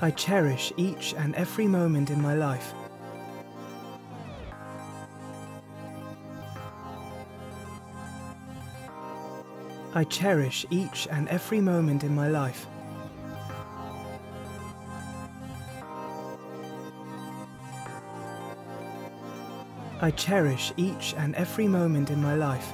I cherish each and every moment in my life. I cherish each and every moment in my life. I cherish each and every moment in my life.